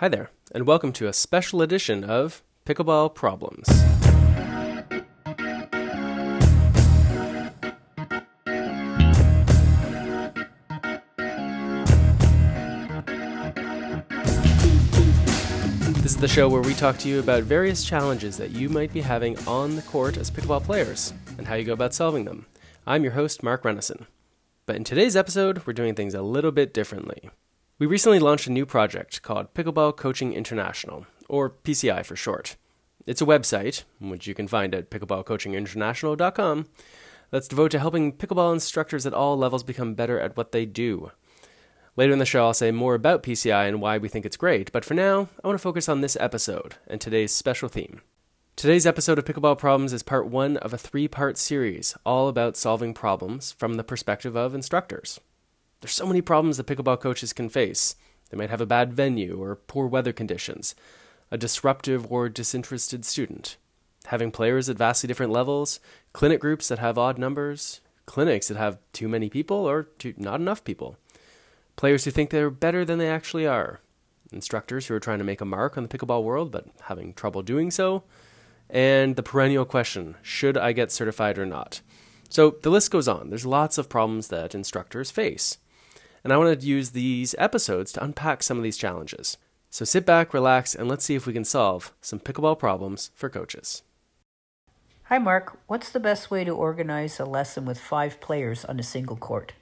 Hi there, and welcome to a special edition of Pickleball Problems. This is the show where we talk to you about various challenges that you might be having on the court as pickleball players and how you go about solving them. I'm your host, Mark Renison. But in today's episode, we're doing things a little bit differently. We recently launched a new project called Pickleball Coaching International, or PCI for short. It's a website, which you can find at pickleballcoachinginternational.com, that's devoted to helping pickleball instructors at all levels become better at what they do. Later in the show, I'll say more about PCI and why we think it's great, but for now, I want to focus on this episode and today's special theme. Today's episode of Pickleball Problems is part one of a three part series all about solving problems from the perspective of instructors. There's so many problems that pickleball coaches can face. They might have a bad venue or poor weather conditions, a disruptive or disinterested student, having players at vastly different levels, clinic groups that have odd numbers, clinics that have too many people or too, not enough people players who think they're better than they actually are, instructors who are trying to make a mark on the pickleball world but having trouble doing so, and the perennial question should I get certified or not? So the list goes on. There's lots of problems that instructors face. And I want to use these episodes to unpack some of these challenges. So sit back, relax, and let's see if we can solve some pickleball problems for coaches. Hi, Mark. What's the best way to organize a lesson with five players on a single court?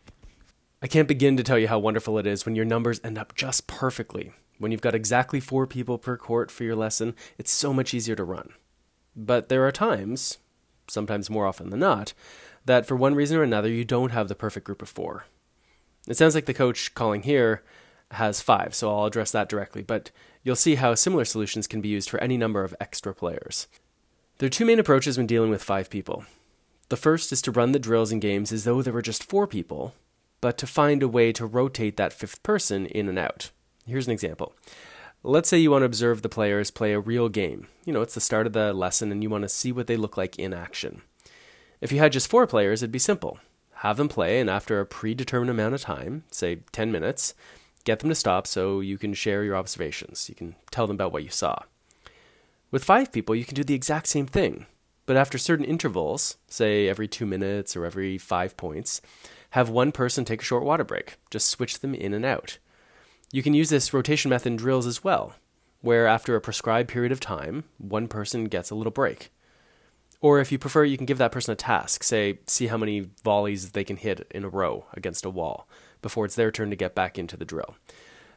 I can't begin to tell you how wonderful it is when your numbers end up just perfectly. When you've got exactly four people per court for your lesson, it's so much easier to run. But there are times, sometimes more often than not, that for one reason or another you don't have the perfect group of four. It sounds like the coach calling here has five, so I'll address that directly, but you'll see how similar solutions can be used for any number of extra players. There are two main approaches when dealing with five people. The first is to run the drills and games as though there were just four people, but to find a way to rotate that fifth person in and out. Here's an example. Let's say you want to observe the players play a real game. You know, it's the start of the lesson and you want to see what they look like in action. If you had just four players, it'd be simple. Have them play, and after a predetermined amount of time, say 10 minutes, get them to stop so you can share your observations. You can tell them about what you saw. With five people, you can do the exact same thing, but after certain intervals, say every two minutes or every five points, have one person take a short water break. Just switch them in and out. You can use this rotation method in drills as well, where after a prescribed period of time, one person gets a little break. Or if you prefer, you can give that person a task, say, see how many volleys they can hit in a row against a wall before it's their turn to get back into the drill.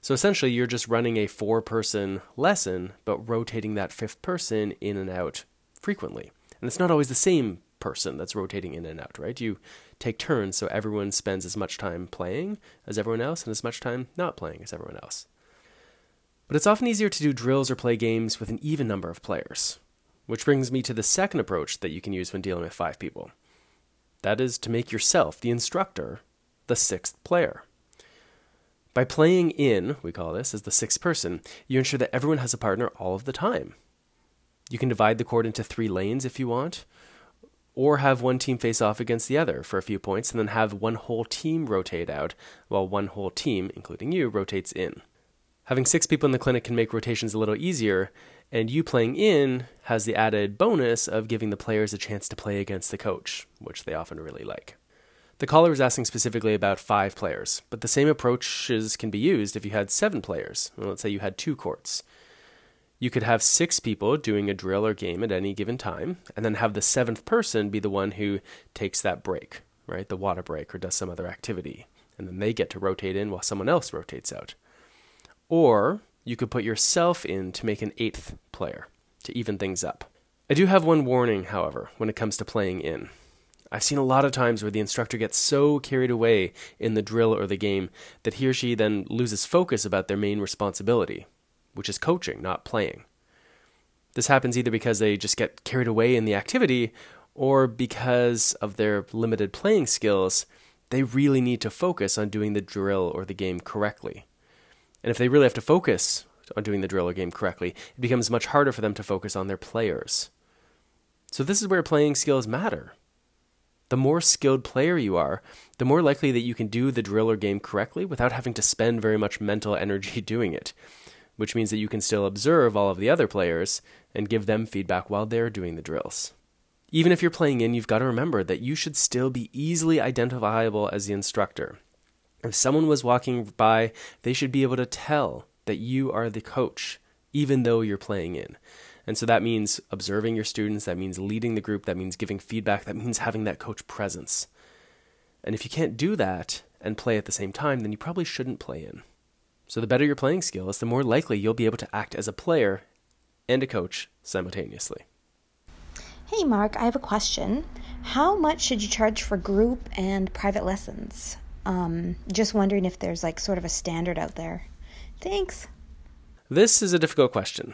So essentially, you're just running a four person lesson, but rotating that fifth person in and out frequently. And it's not always the same person that's rotating in and out, right? You take turns so everyone spends as much time playing as everyone else and as much time not playing as everyone else. But it's often easier to do drills or play games with an even number of players, which brings me to the second approach that you can use when dealing with five people. That is to make yourself, the instructor, the sixth player. By playing in, we call this, as the sixth person, you ensure that everyone has a partner all of the time. You can divide the court into three lanes if you want, or have one team face off against the other for a few points and then have one whole team rotate out while one whole team, including you, rotates in. Having six people in the clinic can make rotations a little easier, and you playing in has the added bonus of giving the players a chance to play against the coach, which they often really like. The caller was asking specifically about five players, but the same approaches can be used if you had seven players. Well, let's say you had two courts. You could have six people doing a drill or game at any given time, and then have the seventh person be the one who takes that break, right? The water break or does some other activity. And then they get to rotate in while someone else rotates out. Or you could put yourself in to make an eighth player to even things up. I do have one warning, however, when it comes to playing in. I've seen a lot of times where the instructor gets so carried away in the drill or the game that he or she then loses focus about their main responsibility, which is coaching, not playing. This happens either because they just get carried away in the activity or because of their limited playing skills, they really need to focus on doing the drill or the game correctly. And if they really have to focus on doing the drill or game correctly, it becomes much harder for them to focus on their players. So, this is where playing skills matter. The more skilled player you are, the more likely that you can do the drill or game correctly without having to spend very much mental energy doing it which means that you can still observe all of the other players and give them feedback while they're doing the drills. Even if you're playing in, you've got to remember that you should still be easily identifiable as the instructor. If someone was walking by, they should be able to tell that you are the coach, even though you're playing in. And so that means observing your students, that means leading the group, that means giving feedback, that means having that coach presence. And if you can't do that and play at the same time, then you probably shouldn't play in. So the better your playing skills, the more likely you'll be able to act as a player and a coach simultaneously. Hey, Mark, I have a question. How much should you charge for group and private lessons? Um, just wondering if there's like sort of a standard out there. Thanks. This is a difficult question.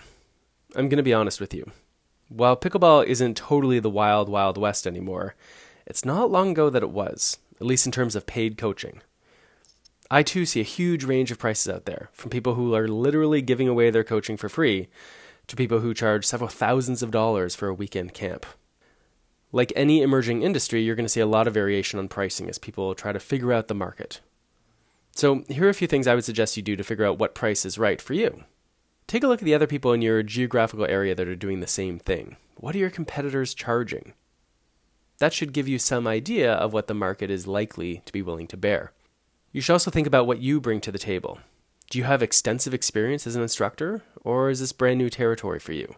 I'm going to be honest with you. While pickleball isn't totally the wild, wild west anymore, it's not long ago that it was, at least in terms of paid coaching. I too see a huge range of prices out there, from people who are literally giving away their coaching for free to people who charge several thousands of dollars for a weekend camp. Like any emerging industry, you're going to see a lot of variation on pricing as people try to figure out the market. So, here are a few things I would suggest you do to figure out what price is right for you. Take a look at the other people in your geographical area that are doing the same thing. What are your competitors charging? That should give you some idea of what the market is likely to be willing to bear. You should also think about what you bring to the table. Do you have extensive experience as an instructor, or is this brand new territory for you?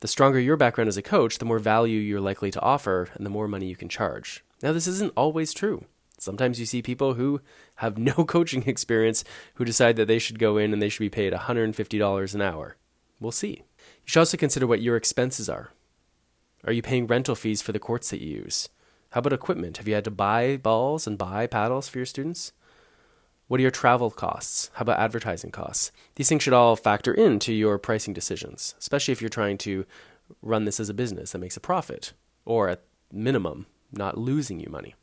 The stronger your background as a coach, the more value you're likely to offer and the more money you can charge. Now, this isn't always true. Sometimes you see people who have no coaching experience who decide that they should go in and they should be paid $150 an hour. We'll see. You should also consider what your expenses are. Are you paying rental fees for the courts that you use? How about equipment? Have you had to buy balls and buy paddles for your students? What are your travel costs? How about advertising costs? These things should all factor into your pricing decisions, especially if you're trying to run this as a business that makes a profit, or at minimum, not losing you money.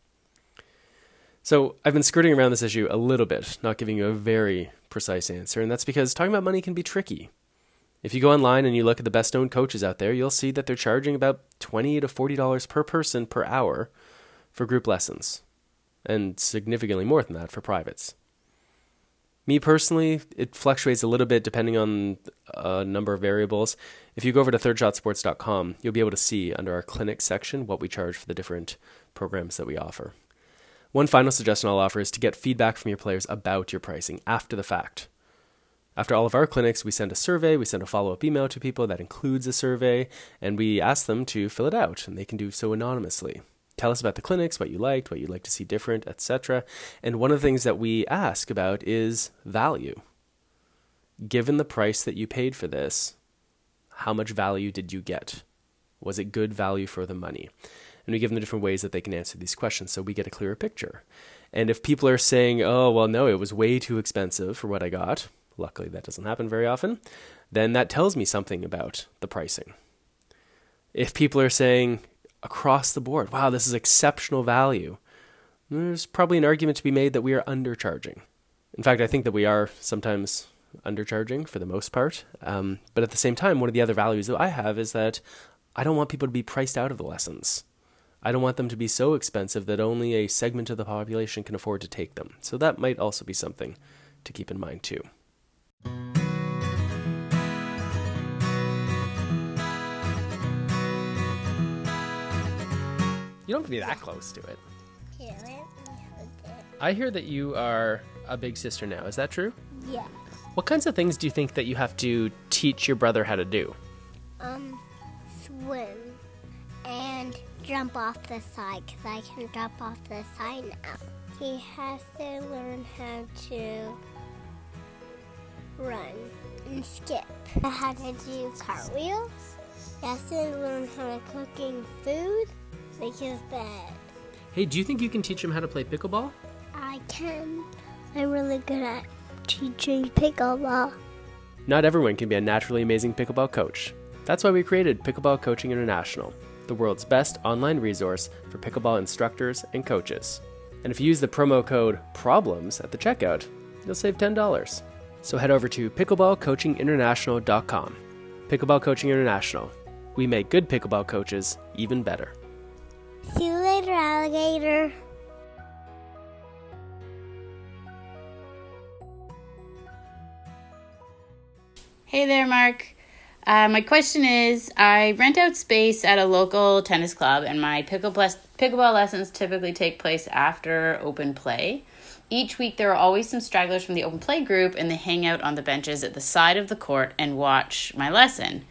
So I've been skirting around this issue a little bit, not giving you a very precise answer, and that's because talking about money can be tricky. If you go online and you look at the best known coaches out there, you'll see that they're charging about 20 to $40 per person per hour for group lessons, and significantly more than that for privates. Me personally, it fluctuates a little bit depending on a number of variables. If you go over to thirdshotsports.com, you'll be able to see under our clinic section what we charge for the different programs that we offer. One final suggestion I'll offer is to get feedback from your players about your pricing after the fact. After all of our clinics, we send a survey, we send a follow up email to people that includes a survey, and we ask them to fill it out, and they can do so anonymously. Tell us about the clinics, what you liked, what you'd like to see different, etc. And one of the things that we ask about is value. Given the price that you paid for this, how much value did you get? Was it good value for the money? And we give them different ways that they can answer these questions so we get a clearer picture. And if people are saying, oh, well, no, it was way too expensive for what I got, luckily that doesn't happen very often, then that tells me something about the pricing. If people are saying across the board, wow, this is exceptional value, there's probably an argument to be made that we are undercharging. In fact, I think that we are sometimes undercharging for the most part. Um, but at the same time, one of the other values that I have is that I don't want people to be priced out of the lessons. I don't want them to be so expensive that only a segment of the population can afford to take them. So that might also be something to keep in mind too. You don't have to be that close to it. I hear that you are a big sister now. Is that true? Yeah. What kinds of things do you think that you have to teach your brother how to do? Um, swim and jump off the side because I can jump off the side now. He has to learn how to run and skip. How to do cartwheels. He has to learn how to cooking food, make his bed. Hey, do you think you can teach him how to play pickleball? I can. I'm really good at teaching pickleball. Not everyone can be a naturally amazing pickleball coach. That's why we created Pickleball Coaching International, the world's best online resource for pickleball instructors and coaches. And if you use the promo code PROBLEMS at the checkout, you'll save $10. So head over to pickleballcoachinginternational.com. Pickleball Coaching International. We make good pickleball coaches even better. See you later, alligator. Hey there, Mark. Uh, my question is I rent out space at a local tennis club, and my pickleball, pickleball lessons typically take place after open play. Each week, there are always some stragglers from the open play group, and they hang out on the benches at the side of the court and watch my lesson.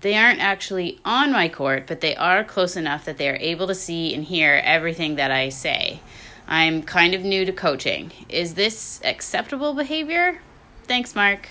They aren't actually on my court, but they are close enough that they are able to see and hear everything that I say. I'm kind of new to coaching. Is this acceptable behavior? Thanks, Mark.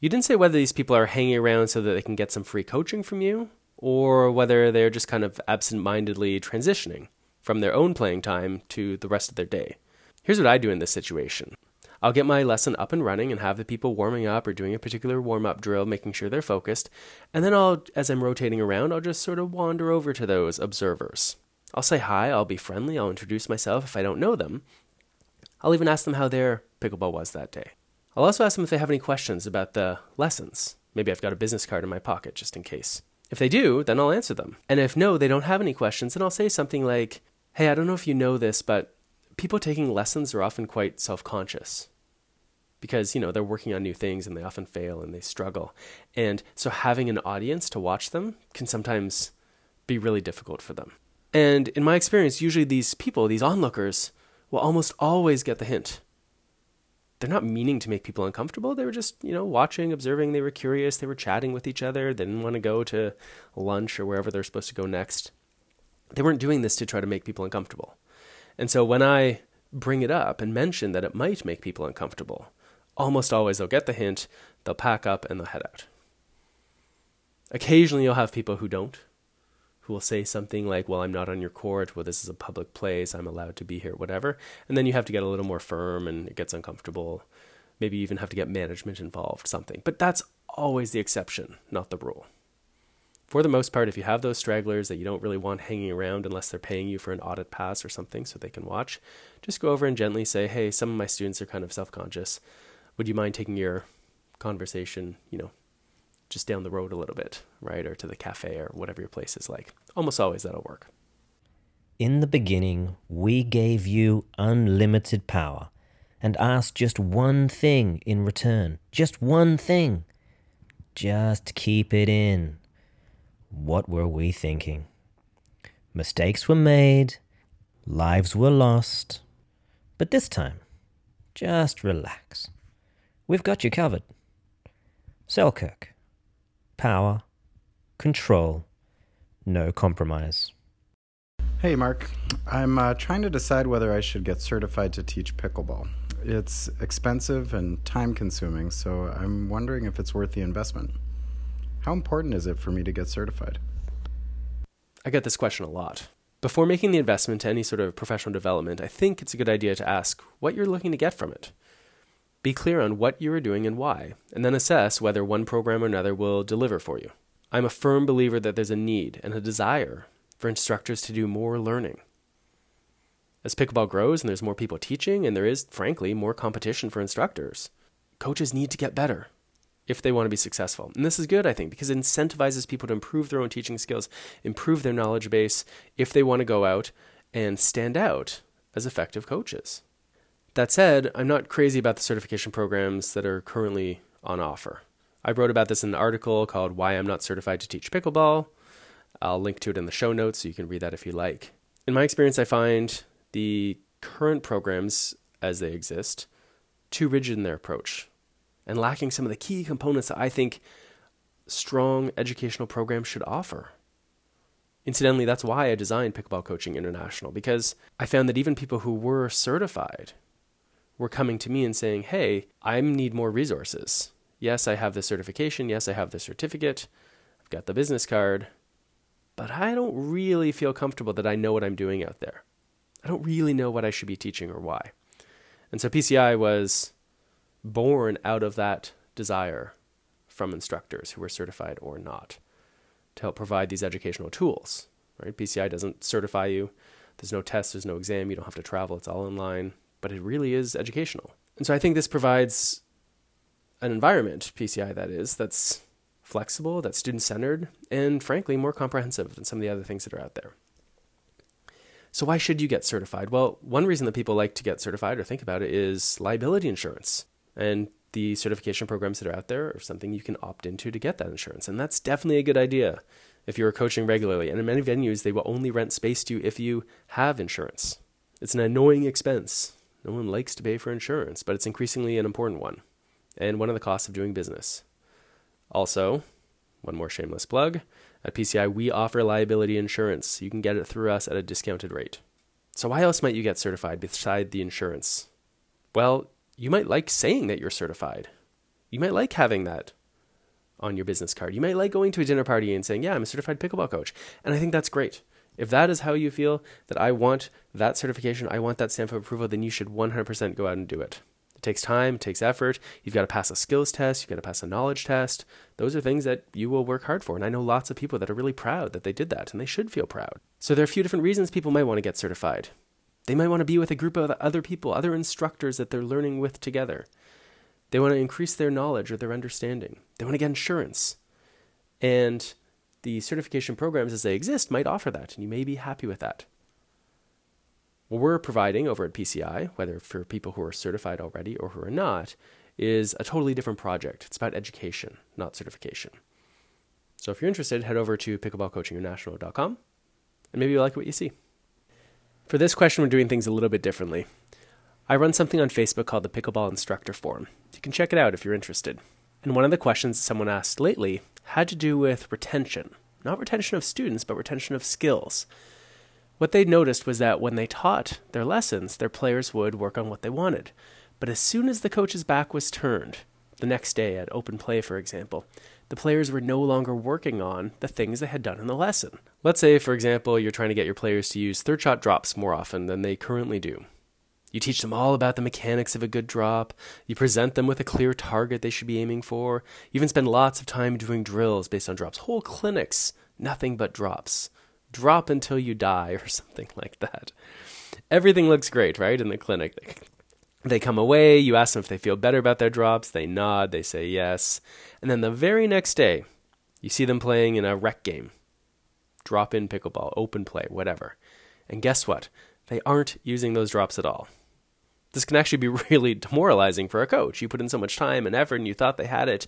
You didn't say whether these people are hanging around so that they can get some free coaching from you, or whether they're just kind of absent mindedly transitioning from their own playing time to the rest of their day. Here's what I do in this situation I'll get my lesson up and running and have the people warming up or doing a particular warm up drill, making sure they're focused. And then I'll, as I'm rotating around, I'll just sort of wander over to those observers. I'll say hi, I'll be friendly, I'll introduce myself if I don't know them. I'll even ask them how their pickleball was that day. I'll also ask them if they have any questions about the lessons. Maybe I've got a business card in my pocket just in case. If they do, then I'll answer them. And if no, they don't have any questions, then I'll say something like, Hey, I don't know if you know this, but people taking lessons are often quite self conscious because, you know, they're working on new things and they often fail and they struggle. And so having an audience to watch them can sometimes be really difficult for them. And in my experience, usually these people, these onlookers, will almost always get the hint they're not meaning to make people uncomfortable. They were just, you know, watching, observing. They were curious. They were chatting with each other. They didn't want to go to lunch or wherever they're supposed to go next. They weren't doing this to try to make people uncomfortable. And so when I bring it up and mention that it might make people uncomfortable, almost always they'll get the hint, they'll pack up, and they'll head out. Occasionally you'll have people who don't, who will say something like, Well, I'm not on your court. Well, this is a public place. I'm allowed to be here, whatever. And then you have to get a little more firm and it gets uncomfortable. Maybe you even have to get management involved, something. But that's always the exception, not the rule. For the most part, if you have those stragglers that you don't really want hanging around unless they're paying you for an audit pass or something so they can watch, just go over and gently say, Hey, some of my students are kind of self conscious. Would you mind taking your conversation, you know, just down the road a little bit, right? Or to the cafe or whatever your place is like. Almost always that'll work. In the beginning, we gave you unlimited power and asked just one thing in return. Just one thing. Just keep it in. What were we thinking? Mistakes were made, lives were lost. But this time, just relax. We've got you covered. Selkirk power, control, no compromise. Hey, Mark. I'm uh, trying to decide whether I should get certified to teach pickleball. It's expensive and time consuming, so I'm wondering if it's worth the investment. How important is it for me to get certified? I get this question a lot. Before making the investment to any sort of professional development, I think it's a good idea to ask what you're looking to get from it. Be clear on what you are doing and why, and then assess whether one program or another will deliver for you. I'm a firm believer that there's a need and a desire for instructors to do more learning. As pickleball grows and there's more people teaching, and there is, frankly, more competition for instructors, coaches need to get better if they want to be successful. And this is good, I think, because it incentivizes people to improve their own teaching skills, improve their knowledge base if they want to go out and stand out as effective coaches. That said, I'm not crazy about the certification programs that are currently on offer. I wrote about this in an article called Why I'm Not Certified to Teach Pickleball. I'll link to it in the show notes so you can read that if you like. In my experience, I find the current programs as they exist too rigid in their approach and lacking some of the key components that I think strong educational programs should offer. Incidentally, that's why I designed Pickleball Coaching International because I found that even people who were certified were coming to me and saying, hey, I need more resources. Yes, I have the certification. Yes, I have the certificate. I've got the business card. But I don't really feel comfortable that I know what I'm doing out there. I don't really know what I should be teaching or why. And so PCI was born out of that desire from instructors who were certified or not to help provide these educational tools. Right? PCI doesn't certify you. There's no test, there's no exam, you don't have to travel, it's all online but it really is educational. And so I think this provides an environment, PCI that is, that's flexible, that's student centered, and frankly, more comprehensive than some of the other things that are out there. So, why should you get certified? Well, one reason that people like to get certified or think about it is liability insurance. And the certification programs that are out there are something you can opt into to get that insurance. And that's definitely a good idea if you're coaching regularly. And in many venues, they will only rent space to you if you have insurance. It's an annoying expense. No one likes to pay for insurance, but it's increasingly an important one and one of the costs of doing business. Also, one more shameless plug at PCI, we offer liability insurance. You can get it through us at a discounted rate. So, why else might you get certified beside the insurance? Well, you might like saying that you're certified. You might like having that on your business card. You might like going to a dinner party and saying, Yeah, I'm a certified pickleball coach. And I think that's great. If that is how you feel that I want that certification, I want that stamp of approval, then you should 100% go out and do it. It takes time, it takes effort. You've got to pass a skills test, you've got to pass a knowledge test. Those are things that you will work hard for. And I know lots of people that are really proud that they did that, and they should feel proud. So there are a few different reasons people might want to get certified. They might want to be with a group of other people, other instructors that they're learning with together. They want to increase their knowledge or their understanding. They want to get insurance. And the certification programs as they exist might offer that, and you may be happy with that. What we're providing over at PCI, whether for people who are certified already or who are not, is a totally different project. It's about education, not certification. So if you're interested, head over to pickleballcoachinginternational.com and maybe you'll like what you see. For this question, we're doing things a little bit differently. I run something on Facebook called the Pickleball Instructor Forum. You can check it out if you're interested. And one of the questions someone asked lately had to do with retention. Not retention of students, but retention of skills. What they noticed was that when they taught their lessons, their players would work on what they wanted. But as soon as the coach's back was turned, the next day at open play, for example, the players were no longer working on the things they had done in the lesson. Let's say, for example, you're trying to get your players to use third shot drops more often than they currently do. You teach them all about the mechanics of a good drop. You present them with a clear target they should be aiming for. You even spend lots of time doing drills based on drops, whole clinics, nothing but drops. Drop until you die, or something like that. Everything looks great, right, in the clinic. They come away, you ask them if they feel better about their drops, they nod, they say yes. And then the very next day, you see them playing in a rec game. Drop in pickleball, open play, whatever. And guess what? They aren't using those drops at all. This can actually be really demoralizing for a coach. You put in so much time and effort and you thought they had it,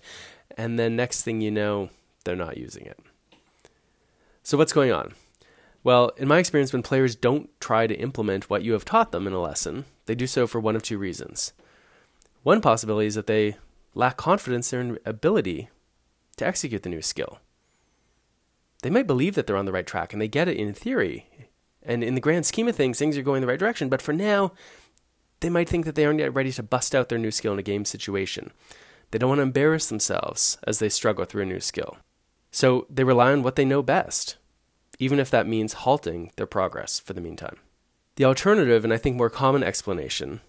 and then next thing you know, they're not using it. So, what's going on? Well, in my experience, when players don't try to implement what you have taught them in a lesson, they do so for one of two reasons. One possibility is that they lack confidence in their ability to execute the new skill. They might believe that they're on the right track and they get it in theory. And in the grand scheme of things, things are going the right direction. But for now, they might think that they aren't yet ready to bust out their new skill in a game situation. They don't want to embarrass themselves as they struggle through a new skill. So they rely on what they know best, even if that means halting their progress for the meantime. The alternative, and I think more common explanation,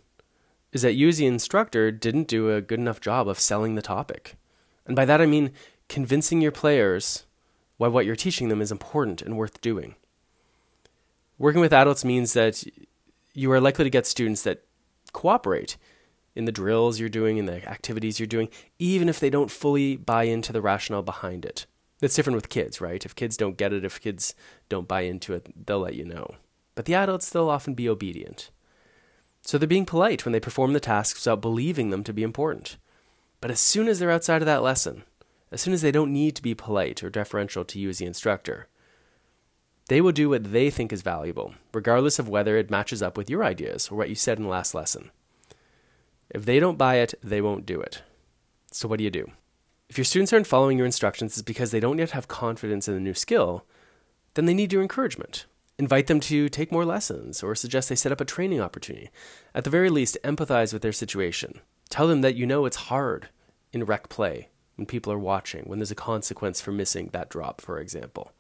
is that you as the instructor didn't do a good enough job of selling the topic. And by that I mean convincing your players why what you're teaching them is important and worth doing. Working with adults means that you are likely to get students that cooperate in the drills you're doing, in the activities you're doing, even if they don't fully buy into the rationale behind it. That's different with kids, right? If kids don't get it, if kids don't buy into it, they'll let you know. But the adults, they'll often be obedient. So they're being polite when they perform the tasks without believing them to be important. But as soon as they're outside of that lesson, as soon as they don't need to be polite or deferential to you as the instructor, they will do what they think is valuable, regardless of whether it matches up with your ideas or what you said in the last lesson. If they don't buy it, they won't do it. So, what do you do? If your students aren't following your instructions, it's because they don't yet have confidence in the new skill, then they need your encouragement. Invite them to take more lessons or suggest they set up a training opportunity. At the very least, empathize with their situation. Tell them that you know it's hard in rec play when people are watching, when there's a consequence for missing that drop, for example.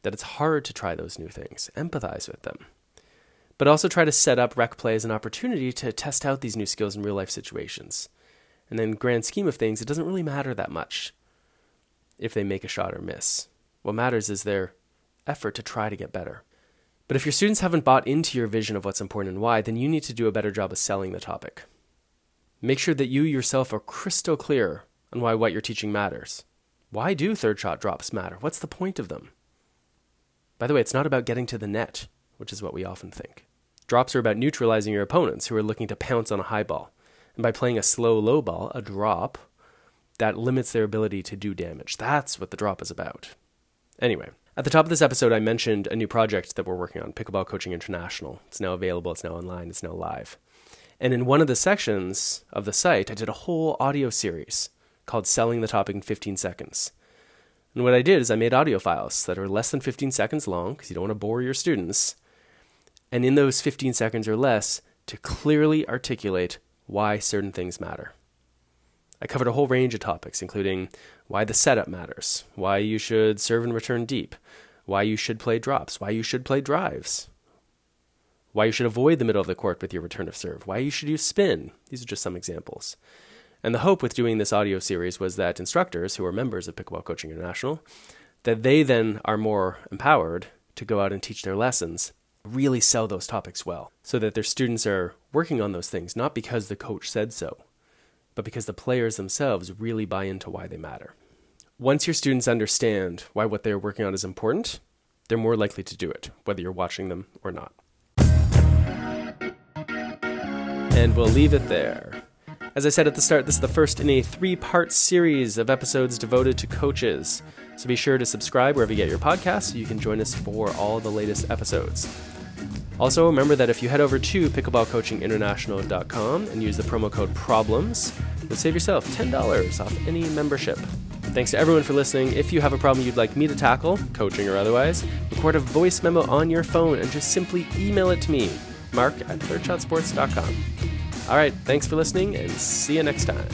That it's hard to try those new things. Empathize with them. But also try to set up rec play as an opportunity to test out these new skills in real life situations. And then, grand scheme of things, it doesn't really matter that much if they make a shot or miss. What matters is their effort to try to get better. But if your students haven't bought into your vision of what's important and why, then you need to do a better job of selling the topic. Make sure that you yourself are crystal clear on why what you're teaching matters. Why do third shot drops matter? What's the point of them? By the way, it's not about getting to the net, which is what we often think. Drops are about neutralizing your opponents who are looking to pounce on a high ball. And by playing a slow low ball, a drop, that limits their ability to do damage. That's what the drop is about. Anyway, at the top of this episode, I mentioned a new project that we're working on, Pickleball Coaching International. It's now available, it's now online, it's now live. And in one of the sections of the site, I did a whole audio series called Selling the Topic in 15 Seconds. And what I did is I made audio files that are less than 15 seconds long, because you don't want to bore your students. And in those 15 seconds or less, to clearly articulate why certain things matter. I covered a whole range of topics, including why the setup matters, why you should serve and return deep, why you should play drops, why you should play drives, why you should avoid the middle of the court with your return of serve, why you should use spin. These are just some examples. And the hope with doing this audio series was that instructors who are members of Pickleball Coaching International, that they then are more empowered to go out and teach their lessons, really sell those topics well, so that their students are working on those things not because the coach said so, but because the players themselves really buy into why they matter. Once your students understand why what they're working on is important, they're more likely to do it, whether you're watching them or not. And we'll leave it there. As I said at the start, this is the first in a three part series of episodes devoted to coaches. So be sure to subscribe wherever you get your podcasts so you can join us for all the latest episodes. Also, remember that if you head over to pickleballcoachinginternational.com and use the promo code PROBLEMS, you'll save yourself $10 off any membership. Thanks to everyone for listening. If you have a problem you'd like me to tackle, coaching or otherwise, record a voice memo on your phone and just simply email it to me, mark at thirdshotsports.com. All right, thanks for listening and see you next time.